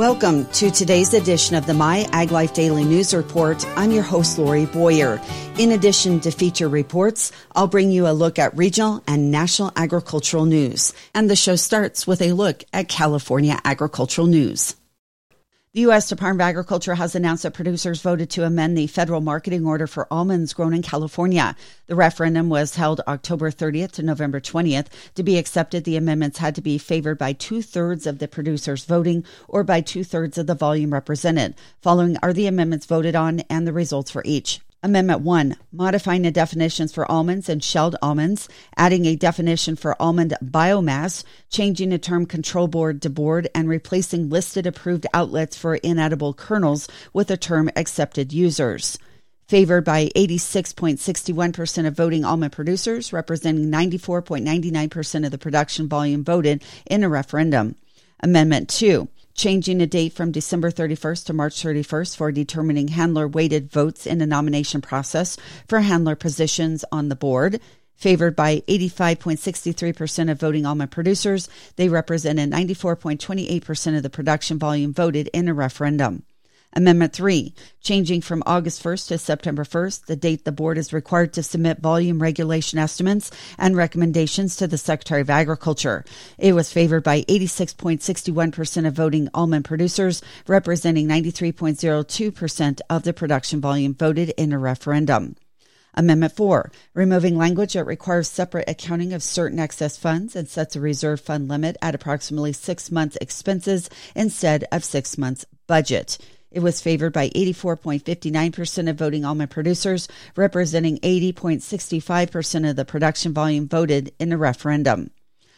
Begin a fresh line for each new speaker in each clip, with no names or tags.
Welcome to today's edition of the My Ag Life Daily News Report. I'm your host, Lori Boyer. In addition to feature reports, I'll bring you a look at regional and national agricultural news. And the show starts with a look at California agricultural news. The U.S. Department of Agriculture has announced that producers voted to amend the federal marketing order for almonds grown in California. The referendum was held October 30th to November 20th. To be accepted, the amendments had to be favored by two thirds of the producers voting or by two thirds of the volume represented. Following are the amendments voted on and the results for each. Amendment 1, modifying the definitions for almonds and shelled almonds, adding a definition for almond biomass, changing the term control board to board, and replacing listed approved outlets for inedible kernels with the term accepted users. Favored by 86.61% of voting almond producers, representing 94.99% of the production volume voted in a referendum. Amendment 2, changing the date from December 31st to March 31st for determining handler weighted votes in the nomination process for handler positions on the board. Favored by 85.63% of voting almond producers, they represented 94.28% of the production volume voted in a referendum. Amendment 3, changing from August 1st to September 1st, the date the board is required to submit volume regulation estimates and recommendations to the Secretary of Agriculture. It was favored by 86.61% of voting almond producers, representing 93.02% of the production volume voted in a referendum. Amendment 4, removing language that requires separate accounting of certain excess funds and sets a reserve fund limit at approximately six months' expenses instead of six months' budget. It was favored by 84.59% of voting almond producers, representing 80.65% of the production volume voted in the referendum.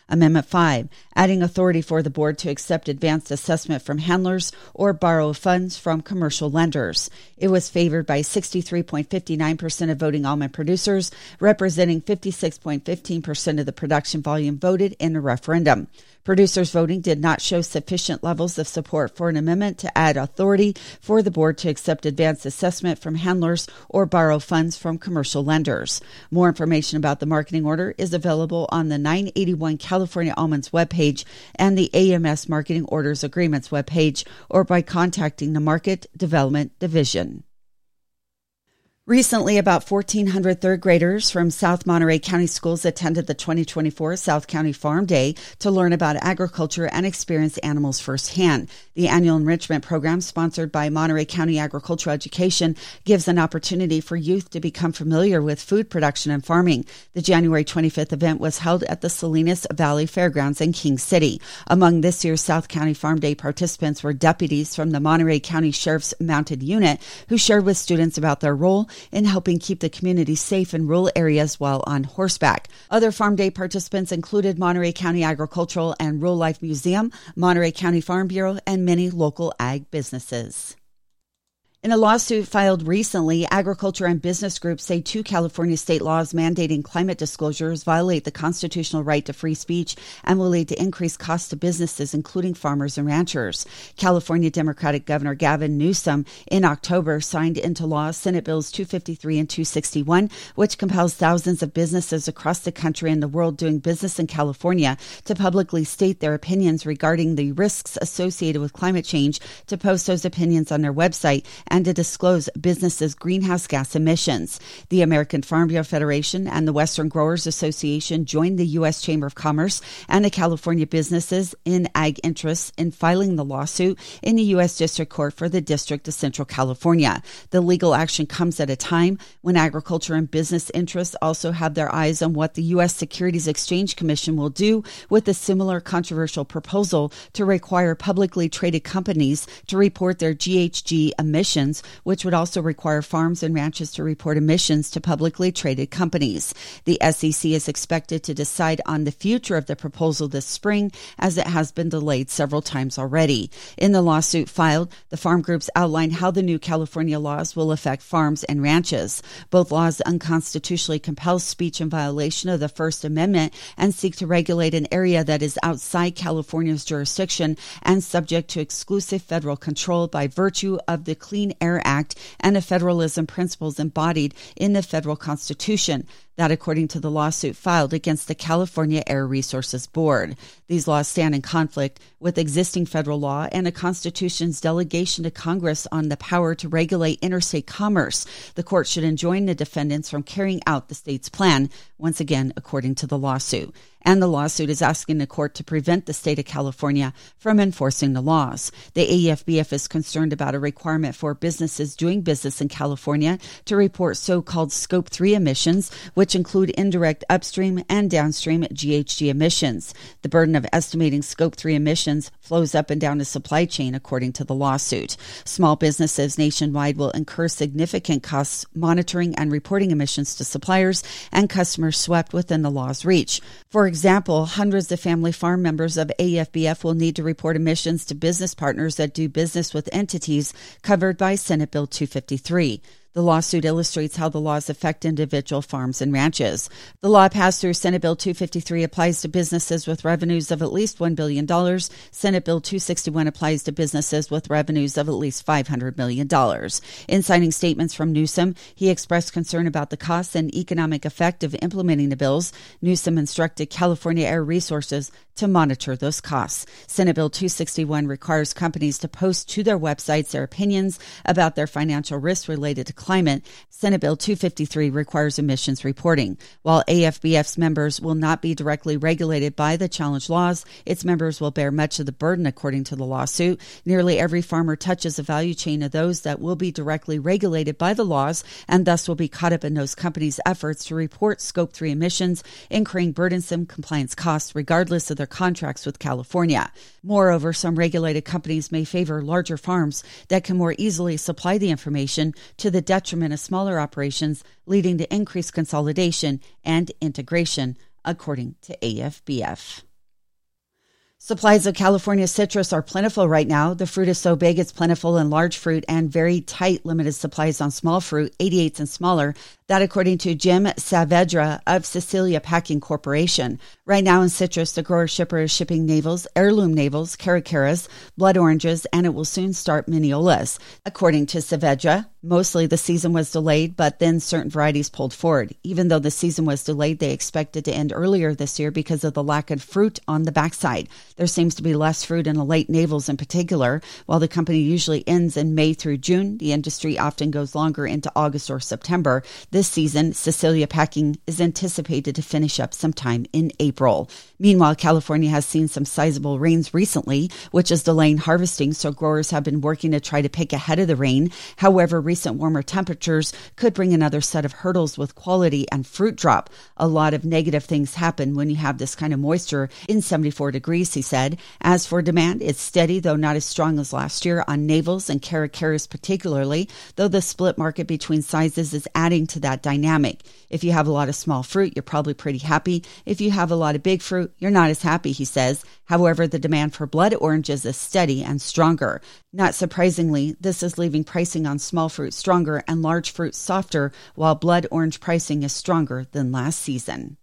Amendment 5, adding authority for the board to accept advanced assessment from handlers or borrow funds from commercial lenders. It was favored by 63.59% of voting almond producers, representing 56.15% of the production volume voted in the referendum. Producers voting did not show sufficient levels of support for an amendment to add authority for the board to accept advanced assessment from handlers or borrow funds from commercial lenders. More information about the marketing order is available on the 981 California Almonds webpage and the AMS Marketing Orders Agreements webpage or by contacting the Market Development Division. Recently, about 1,400 third graders from South Monterey County schools attended the 2024 South County Farm Day to learn about agriculture and experience animals firsthand. The annual enrichment program, sponsored by Monterey County Agricultural Education, gives an opportunity for youth to become familiar with food production and farming. The January 25th event was held at the Salinas Valley Fairgrounds in King City. Among this year's South County Farm Day participants were deputies from the Monterey County Sheriff's Mounted Unit who shared with students about their role in helping keep the community safe in rural areas while on horseback. Other Farm Day participants included Monterey County Agricultural and Rural Life Museum, Monterey County Farm Bureau, and many local ag businesses. In a lawsuit filed recently, agriculture and business groups say two California state laws mandating climate disclosures violate the constitutional right to free speech and will lead to increased costs to businesses, including farmers and ranchers. California Democratic Governor Gavin Newsom in October signed into law Senate Bills 253 and 261, which compels thousands of businesses across the country and the world doing business in California to publicly state their opinions regarding the risks associated with climate change, to post those opinions on their website and to disclose businesses' greenhouse gas emissions. The American Farm Bureau Federation and the Western Growers Association joined the U.S. Chamber of Commerce and the California businesses in ag interests in filing the lawsuit in the U.S. District Court for the District of Central California. The legal action comes at a time when agriculture and business interests also have their eyes on what the U.S. Securities Exchange Commission will do with a similar controversial proposal to require publicly traded companies to report their GHG emissions emissions, which would also require farms and ranches to report emissions to publicly traded companies. The SEC is expected to decide on the future of the proposal this spring, as it has been delayed several times already. In the lawsuit filed, the farm groups outline how the new California laws will affect farms and ranches. Both laws unconstitutionally compel speech in violation of the First Amendment and seek to regulate an area that is outside California's jurisdiction and subject to exclusive federal control by virtue of the Clean Air Act and the federalism principles embodied in the federal constitution. That, according to the lawsuit filed against the California Air Resources Board. These laws stand in conflict with existing federal law and the Constitution's delegation to Congress on the power to regulate interstate commerce. The court should enjoin the defendants from carrying out the state's plan, once again, according to the lawsuit and the lawsuit is asking the court to prevent the state of California from enforcing the laws. The AFBF is concerned about a requirement for businesses doing business in California to report so-called scope 3 emissions, which include indirect upstream and downstream GHG emissions. The burden of estimating scope 3 emissions flows up and down the supply chain according to the lawsuit. Small businesses nationwide will incur significant costs monitoring and reporting emissions to suppliers and customers swept within the law's reach. For example, hundreds of family farm members of AFBF will need to report emissions to business partners that do business with entities covered by Senate Bill 253. The lawsuit illustrates how the laws affect individual farms and ranches. The law passed through Senate Bill 253 applies to businesses with revenues of at least $1 billion. Senate Bill 261 applies to businesses with revenues of at least $500 million. In signing statements from Newsom, he expressed concern about the costs and economic effect of implementing the bills. Newsom instructed California Air Resources to monitor those costs. Senate Bill 261 requires companies to post to their websites their opinions about their financial risks related to climate. Senate Bill 253 requires emissions reporting. While AFBF's members will not be directly regulated by the challenge laws, its members will bear much of the burden according to the lawsuit. Nearly every farmer touches a value chain of those that will be directly regulated by the laws and thus will be caught up in those companies' efforts to report scope 3 emissions, incurring burdensome compliance costs regardless of their contracts with California. Moreover, some regulated companies may favor larger farms that can more easily supply the information to the detriment of smaller operations, leading to increased consolidation and integration, according to AFBF. Supplies of California citrus are plentiful right now. The fruit is so big it's plentiful in large fruit and very tight limited supplies on small fruit, 88s and smaller. That according to Jim Saavedra of Cecelia Packing Corporation. Right now in citrus, the grower shipper is shipping navels, heirloom navels, caracaras, blood oranges, and it will soon start Minneolas. According to Saavedra, mostly the season was delayed, but then certain varieties pulled forward. Even though the season was delayed, they expected to end earlier this year because of the lack of fruit on the backside. There seems to be less fruit in the late navels in particular. While the company usually ends in May through June, the industry often goes longer into August or September. This season, Cecelia Packing is anticipated to finish up sometime in April. Meanwhile, California has seen some sizable rains recently, which is delaying harvesting, so growers have been working to try to pick ahead of the rain. However, recent warmer temperatures could bring another set of hurdles with quality and fruit drop. A lot of negative things happen when you have this kind of moisture in 74 degrees, he said. As for demand, it's steady, though not as strong as last year on navels and caracaras particularly, though the split market between sizes is adding to that dynamic. If you have a lot of small fruit, you're probably pretty happy. If you have a lot of big fruit, you're not as happy, he says. However, the demand for blood oranges is steady and stronger. Not surprisingly, this is leaving pricing on small fruit stronger and large fruit softer, while blood orange pricing is stronger than last season.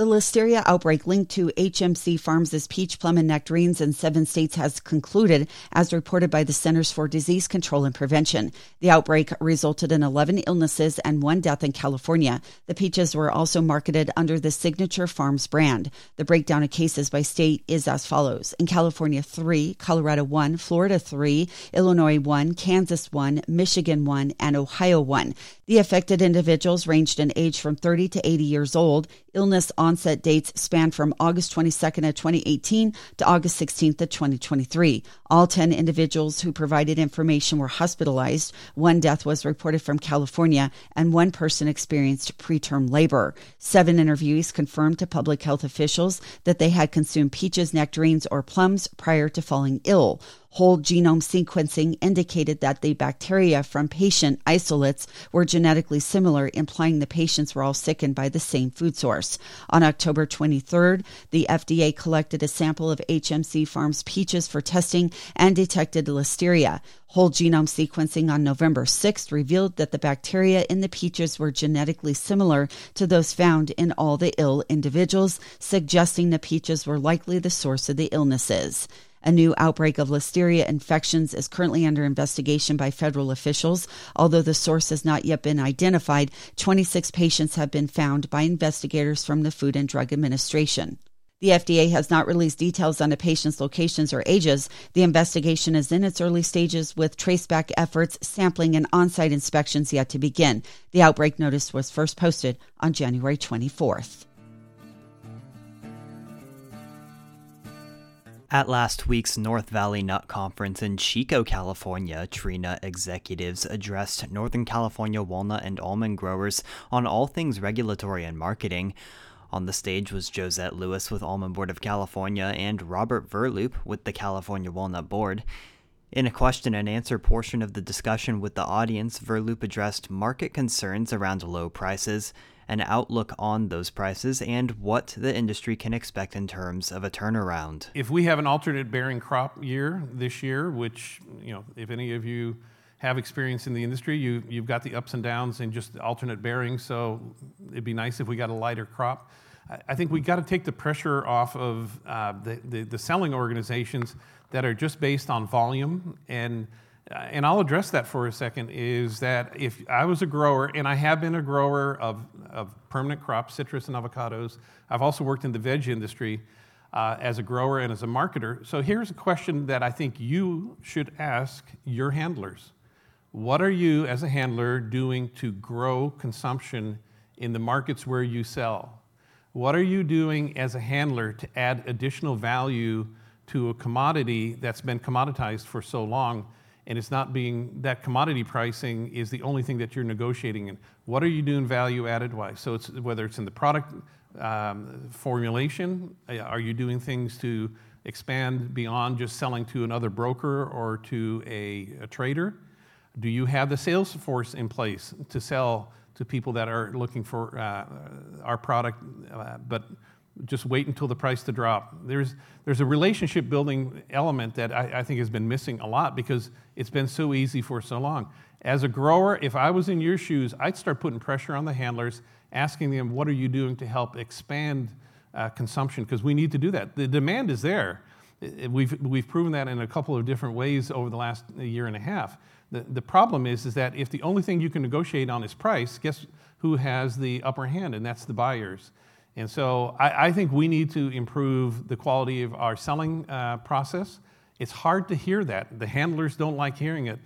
The listeria outbreak linked to HMC Farms' peach plum and nectarines in seven states has concluded, as reported by the Centers for Disease Control and Prevention. The outbreak resulted in 11 illnesses and one death in California. The peaches were also marketed under the Signature Farms brand. The breakdown of cases by state is as follows. In California, 3, Colorado 1, Florida 3, Illinois 1, Kansas 1, Michigan 1, and Ohio 1. The affected individuals ranged in age from 30 to 80 years old. Illness onset dates span from August 22nd of 2018 to August 16th of 2023. All 10 individuals who provided information were hospitalized. One death was reported from California and one person experienced preterm labor. Seven interviewees confirmed to public health officials that they had consumed peaches, nectarines, or plums prior to falling ill. Whole genome sequencing indicated that the bacteria from patient isolates were genetically similar, implying the patients were all sickened by the same food source. On October 23rd, the FDA collected a sample of HMC Farms peaches for testing and detected listeria. Whole genome sequencing on November 6th revealed that the bacteria in the peaches were genetically similar to those found in all the ill individuals, suggesting the peaches were likely the source of the illnesses. A new outbreak of listeria infections is currently under investigation by federal officials. Although the source has not yet been identified, 26 patients have been found by investigators from the Food and Drug Administration. The FDA has not released details on the patient's locations or ages. The investigation is in its early stages with traceback efforts, sampling, and on site inspections yet to begin. The outbreak notice was first posted on January 24th.
At last week's North Valley Nut Conference in Chico, California, tree nut executives addressed Northern California walnut and almond growers on all things regulatory and marketing. On the stage was Josette Lewis with Almond Board of California and Robert Verloop with the California Walnut Board. In a question and answer portion of the discussion with the audience, Verloop addressed market concerns around low prices, an outlook on those prices, and what the industry can expect in terms of a turnaround.
If we have an alternate bearing crop year this year, which, you know, if any of you have experience in the industry, you, you've got the ups and downs in just alternate bearing, so it'd be nice if we got a lighter crop. I think we've got to take the pressure off of uh, the, the, the, selling organizations that are just based on volume. And, uh, and I'll address that for a second is that if I was a grower, and I have been a grower of, of permanent crops, citrus and avocados, I've also worked in the veg industry. Uh, as a grower and as a marketer. So here's a question that I think you should ask your handlers. What are you, as a handler, doing to grow consumption in the markets where you sell? What are you doing as a handler to add additional value to a commodity that's been commoditized for so long and it's not being that commodity pricing is the only thing that you're negotiating in? What are you doing value added wise? So it's whether it's in the product um, formulation uh, are you doing things to expand beyond just selling to another broker or to a, a trader do you have the sales force in place to sell to people that are looking for uh, our product, uh, but just wait until the price to drop? There's, there's a relationship building element that I, I think has been missing a lot because it's been so easy for so long. As a grower, if I was in your shoes, I'd start putting pressure on the handlers, asking them, what are you doing to help expand uh, consumption? Because we need to do that. The demand is there. We've, we've proven that in a couple of different ways over the last year and a half. The, the problem is, is that if the only thing you can negotiate on is price, guess who has the upper hand? And that's the buyers. And so I, I think we need to improve the quality of our selling uh, process. It's hard to hear that. The handlers don't like hearing it,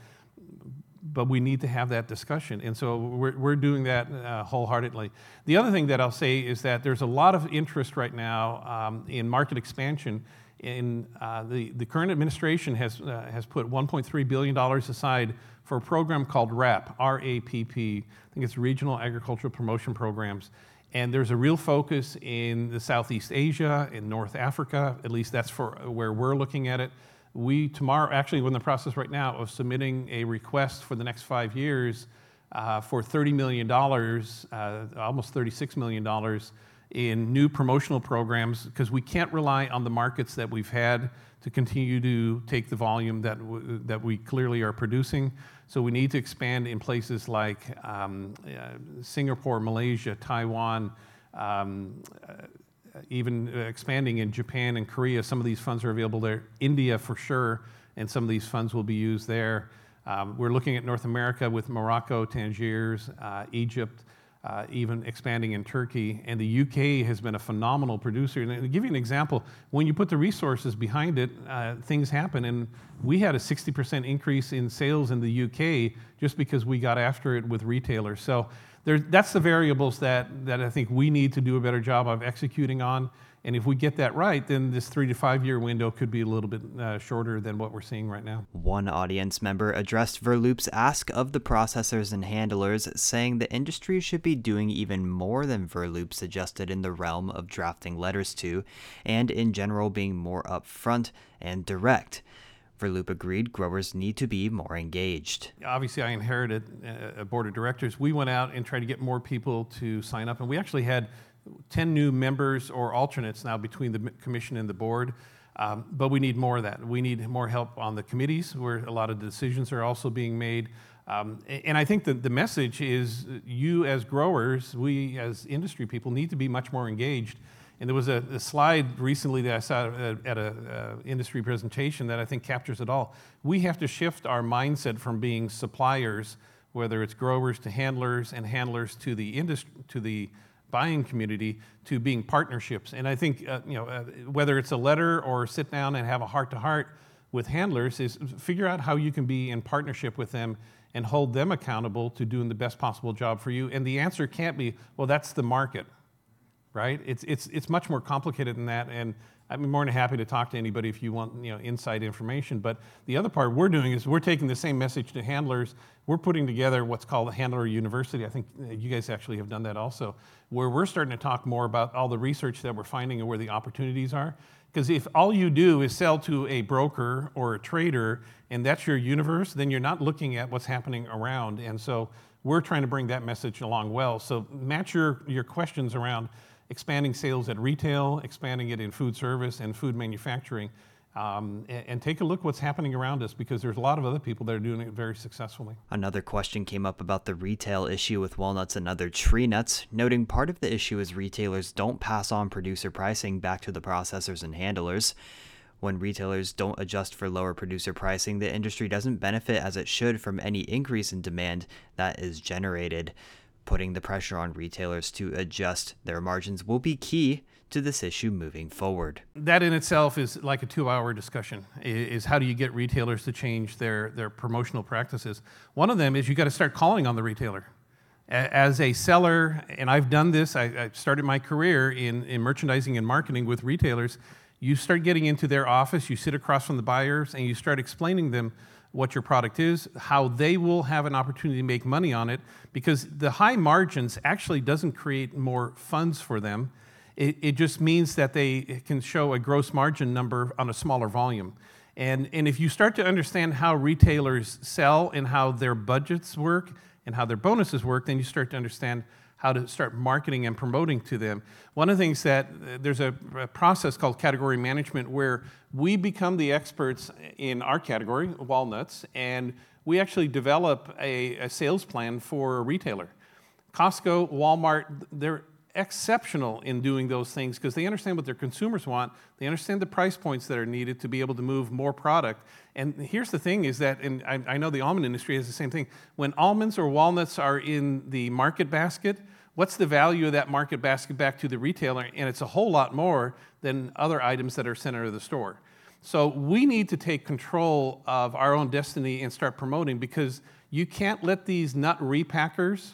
but we need to have that discussion. And so we're, we're doing that uh, wholeheartedly. The other thing that I'll say is that there's a lot of interest right now um, in market expansion in uh, the, the current administration has, uh, has put $1.3 billion aside for a program called RAP, R-A-P-P. I think it's Regional Agricultural Promotion Programs. And there's a real focus in the Southeast Asia, in North Africa, at least that's for where we're looking at it. We tomorrow, actually, we're in the process right now of submitting a request for the next five years uh, for $30 million, uh, almost $36 million in new promotional programs because we can't rely on the markets that we've had to continue to take the volume that, that we clearly are producing. So we need to expand in places like um, uh, Singapore, Malaysia, Taiwan, um, uh, even expanding in Japan and Korea. Some of these funds are available there. India, for sure, and some of these funds will be used there. Um, we're looking at North America with Morocco, Tangiers, uh, Egypt uh, even expanding in Turkey. And the UK has been a phenomenal producer. And to give you an example, when you put the resources behind it, uh, things happen. And we had a 60% increase in sales in the UK just because we got after it with retailers. So that's the variables that, that I think we need to do a better job of executing on. And if we get that right, then this three to five year window could be a little bit uh, shorter than what we're seeing right now.
One audience member addressed Verloop's ask of the processors and handlers, saying the industry should be doing even more than Verloop suggested in the realm of drafting letters to, and in general being more upfront and direct. Verloop agreed growers need to be more engaged.
Obviously, I inherited a board of directors. We went out and tried to get more people to sign up, and we actually had 10 new members or alternates now between the commission and the board. Um, but we need more of that. We need more help on the committees where a lot of decisions are also being made. Um, and I think that the message is you, as growers, we as industry people, need to be much more engaged. And there was a, a slide recently that I saw at, at an uh, industry presentation that I think captures it all. We have to shift our mindset from being suppliers, whether it's growers to handlers and handlers to the industry, to the buying community, to being partnerships. And I think uh, you know uh, whether it's a letter or sit down and have a heart to heart with handlers is figure out how you can be in partnership with them and hold them accountable to doing the best possible job for you. And the answer can't be, well, that's the market, right? It's, it's, it's much more complicated than that. And I'm more than happy to talk to anybody if you want you know, inside information. But the other part we're doing is we're taking the same message to handlers. We're putting together what's called a Handler University. I think uh, you guys actually have done that also, where we're starting to talk more about all the research that we're finding and where the opportunities are. Because if all you do is sell to a broker or a trader and that's your universe, then you're not looking at what's happening around. And so we're trying to bring that message along well. So match your, your questions around expanding sales at retail, expanding it in food service and food manufacturing. Um, and, and, take a look what's happening around us because there's a lot of other people that are doing it very successfully.
Another question came up about the retail issue with walnuts and other tree nuts, noting part of the issue is retailers don't pass on producer pricing back to the processors and handlers. When retailers don't adjust for lower producer pricing, the industry doesn't benefit as it should from any increase in demand that is generated. Putting the pressure on retailers to adjust their margins will be key to this issue moving forward.
That in itself is like a two-hour discussion. Is how do you get retailers to change their their promotional practices? One of them is you got to start calling on the retailer. As a seller, and I've done this. I, started my career in, in merchandising and marketing with retailers. You start getting into their office. You sit across from the buyers, and you start explaining them what your product is, how they will have an opportunity to make money on it, because the high margins actually doesn't create more funds for them it, it just means that they can show a gross margin number on a smaller volume. And, and if you start to understand how retailers sell and how their budgets work and how their bonuses work, then you start to understand how to start marketing and promoting to them. One of the things that there's a, a, process called category management where we become the experts in our category, walnuts, and we actually develop a, a sales plan for a retailer. Costco, Walmart, they're exceptional in doing those things because they understand what their consumers want. They understand the price points that are needed to be able to move more product. And here's the thing is that, and I, I know the almond industry has the same thing. When almonds or walnuts are in the market basket, what's the value of that market basket back to the retailer? And it's a whole lot more than other items that are out of the store. So we need to take control of our own destiny and start promoting because you can't let these nut repackers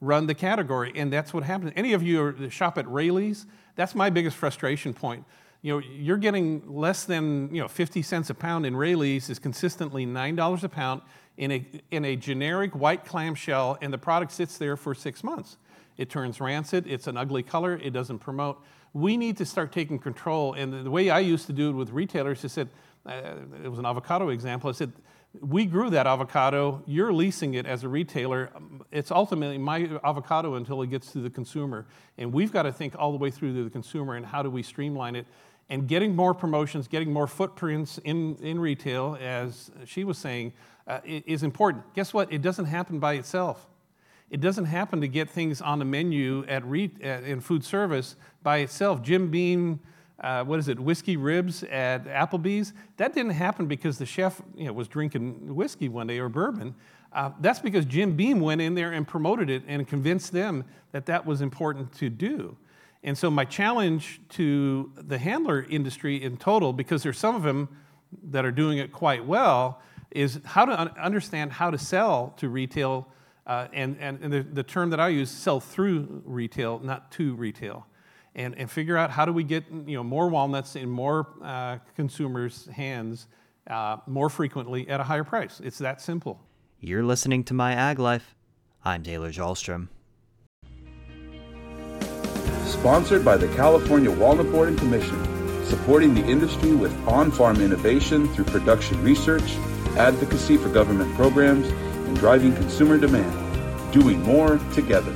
run the category. And that's what happens. Any of you shop at Raley's, that's my biggest frustration point. You know, you're getting less than you know 50 cents a pound in Raley's is consistently $9 a pound in a, in a generic white clamshell, and the product sits there for six months. It turns rancid, it's an ugly color, it doesn't promote. We need to start taking control. And the, way I used to do it with retailers is said, uh, it was an avocado example. I said, we grew that avocado. You're leasing it as a retailer. It's ultimately my avocado until it gets to the consumer. And we've got to think all the way through to the consumer and how do we streamline it. And getting more promotions, getting more footprints in, in retail, as she was saying, uh, is important. Guess what? It doesn't happen by itself. It doesn't happen to get things on the menu at re- in food service by itself. Jim Beam uh, what is it, whiskey ribs at Applebee's. That didn't happen because the chef you know, was drinking whiskey one day or bourbon. Uh, that's because Jim Beam went in there and promoted it and convinced them that that was important to do. And so, my challenge to the handler industry in total, because there's some of them that are doing it quite well, is how to un- understand how to sell to retail. Uh, and and, and the, the term that I use, sell through retail, not to retail and, and figure out how do we get you know, more walnuts in more uh, consumers' hands uh, more frequently at a higher price. It's that simple.
You're listening to My Ag Life. I'm Taylor Chalstrom.
Sponsored by the California Walnut Board and Commission, supporting the industry with on farm innovation through production research, advocacy for government programs, and driving consumer demand. Doing more together.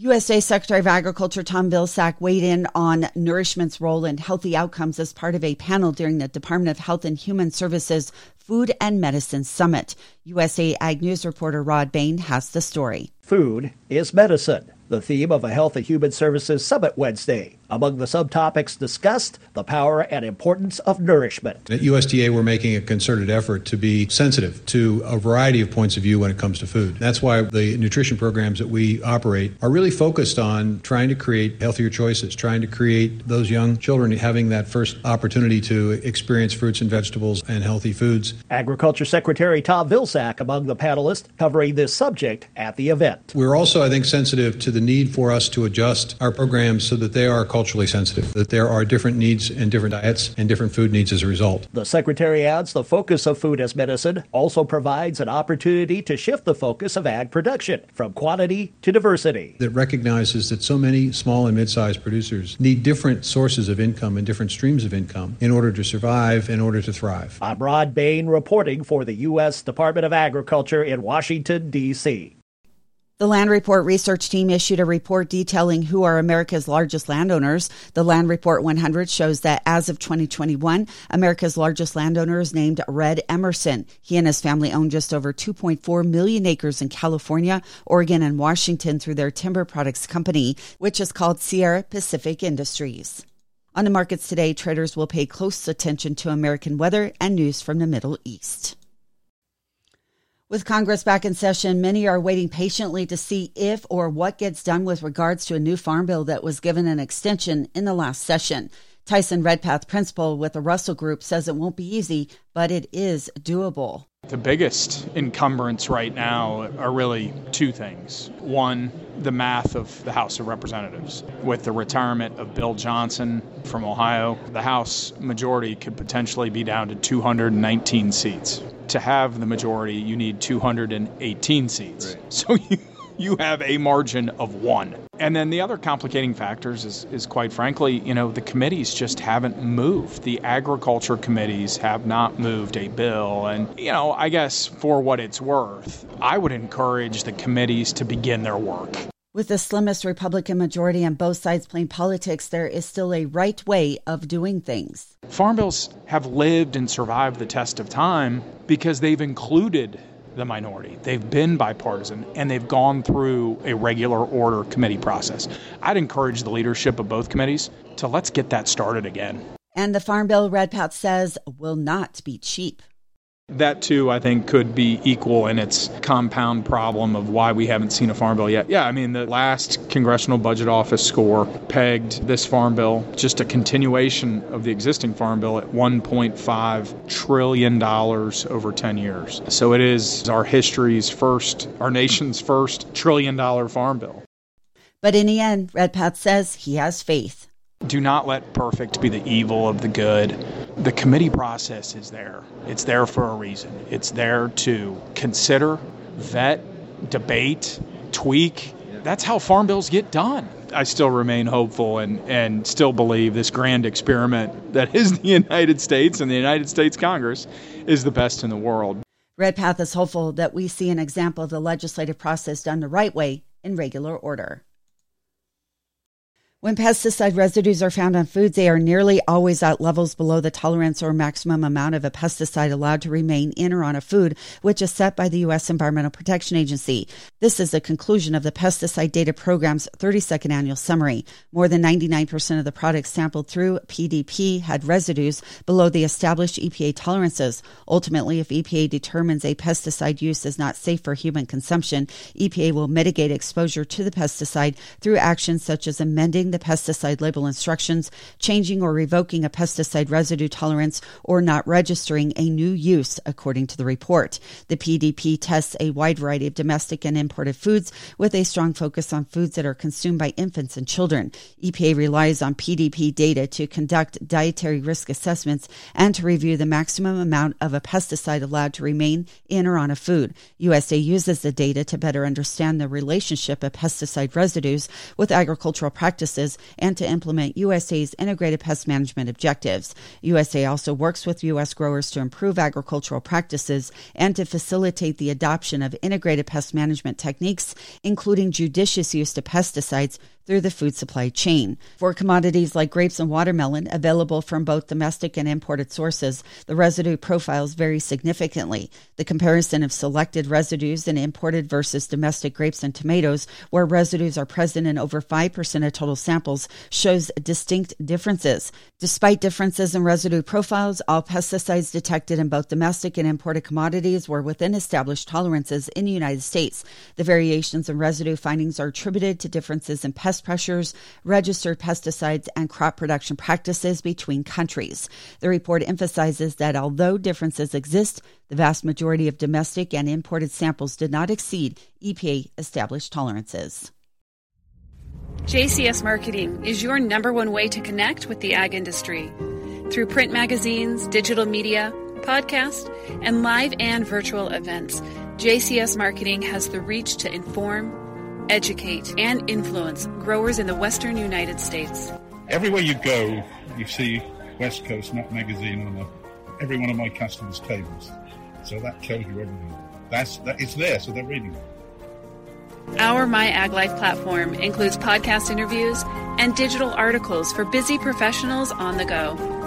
USDA Secretary of Agriculture Tom Vilsack weighed in on nourishment's role in healthy outcomes as part of a panel during the Department of Health and Human Services Food and Medicine Summit. USA Ag News reporter Rod Bain has the story.
Food is medicine. The theme of a Health and Human Services Summit Wednesday. Among the subtopics discussed, the power and importance of nourishment.
At USDA, we're making a concerted effort to be sensitive to a variety of points of view when it comes to food. That's why the nutrition programs that we operate are really focused on trying to create healthier choices, trying to create those young children having that first opportunity to experience fruits and vegetables and healthy foods.
Agriculture Secretary Tom Vilsack among the panelists covering this subject at the event.
We're also, I think, sensitive to the need for us to adjust our programs so that they are culturally sensitive, that there are different needs and different diets and different food needs as a result.
The Secretary adds the focus of food as medicine also provides an opportunity to shift the focus of ag production from quantity to diversity.
That recognizes that so many small and mid sized producers need different sources of income and different streams of income in order to survive, in order to thrive.
I'm Rod Bain reporting for the U.S. Department of Agriculture in Washington, D.C.
The Land Report research team issued a report detailing who are America's largest landowners. The Land Report 100 shows that as of 2021, America's largest landowner is named Red Emmerson. He and his family own just over 2.4 million acres in California, Oregon, and Washington through their timber products company, which is called Sierra Pacific Industries. On the markets today, traders will pay close attention to American weather and news from the Middle East. With Congress back in session, many are waiting patiently to see if or what gets done with regards to a new farm bill that was given an extension in the last session. Tyson Redpath, principal with the Russell Group, says it won't be easy, but it is doable.
The biggest encumbrance right now are really two things. One, the math of the House of Representatives. With the retirement of Bill Johnson from Ohio, the House majority could potentially be down to 219 seats to have the majority, you need 218 seats. Right. So you you have a margin of one. And then the other complicating factors is, is quite frankly, you know, the committees just haven't moved. The agriculture committees have not moved a bill. And, you know, I guess for what it's worth, I would encourage the committees to begin their work.
With the slimmest Republican majority on both sides playing politics, there is still a right way of doing things.
Farm bills have lived and survived the test of time because they've included the minority. They've been bipartisan and they've gone through a regular order committee process. I'd encourage the leadership of both committees to let's get that started again.
And the Farm Bill, Redpath says, will not be cheap.
That too, I think, could be equal in its compound problem of why we haven't seen a farm bill yet. Yeah, I mean, the last Congressional Budget Office score pegged this farm bill, just a continuation of the existing farm bill, at $1.5 trillion over 10 years. So it is our history's first, our nation's first trillion dollar farm bill.
But in the end, Redpath says he has faith.
Do not let perfect be the evil of the good. The committee process is there. It's there for a reason. It's there to consider, vet, debate, tweak. That's how farm bills get done. I still remain hopeful and, and still believe this grand experiment that is the United States and the United States Congress is the best in the world.
Redpath is hopeful that we see an example of the legislative process done the right way in regular order. When pesticide residues are found on foods, they are nearly always at levels below the tolerance or maximum amount of a pesticide allowed to remain in or on a food, which is set by the U.S. Environmental Protection Agency. This is the conclusion of the Pesticide Data Program's 32nd annual summary. More than 99% of the products sampled through PDP had residues below the established EPA tolerances. Ultimately, if EPA determines a pesticide use is not safe for human consumption, EPA will mitigate exposure to the pesticide through actions such as amending the pesticide label instructions, changing or revoking a pesticide residue tolerance, or not registering a new use, according to the report. The PDP tests a wide variety of domestic and imported foods with a strong focus on foods that are consumed by infants and children. EPA relies on PDP data to conduct dietary risk assessments and to review the maximum amount of a pesticide allowed to remain in or on a food. USDA uses the data to better understand the relationship of pesticide residues with agricultural practices and to implement USDA's integrated pest management objectives. USDA also works with U.S. growers to improve agricultural practices and to facilitate the adoption of integrated pest management techniques, including judicious use of pesticides through the food supply chain. For commodities like grapes and watermelon, available from both domestic and imported sources, the residue profiles vary significantly. The comparison of selected residues in imported versus domestic grapes and tomatoes, where residues are present in over 5% of total samples, shows distinct differences. Despite differences in residue profiles, all pesticides detected in both domestic and imported commodities were within established tolerances in the United States. The variations in residue findings are attributed to differences in pressures, registered pesticides, and crop production practices between countries. The report emphasizes that although differences exist, the vast majority of domestic and imported samples did not exceed EPA established tolerances.
JCS Marketing is your number one way to connect with the ag industry. Through print magazines, digital media, podcast, and live and virtual events, JCS Marketing has the reach to inform, educate, and influence growers in the western United States.
Everywhere you go, you see West Coast Nut Magazine on every one of my customers' tables. So that tells you everything. That's that it's there, so they're reading it.
Our My Ag Life platform includes podcast interviews and digital articles for busy professionals on the go.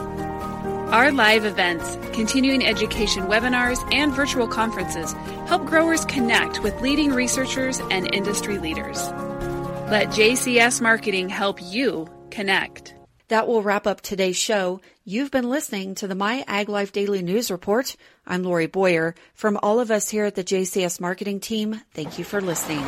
Our live events, continuing education webinars, and virtual conferences help growers connect with leading researchers and industry leaders. Let JCS Marketing help you connect.
That will wrap up today's show. You've been listening to the My Ag Life Daily News Report. I'm Lori Boyer. From all of us here at the JCS Marketing Team, thank you for listening.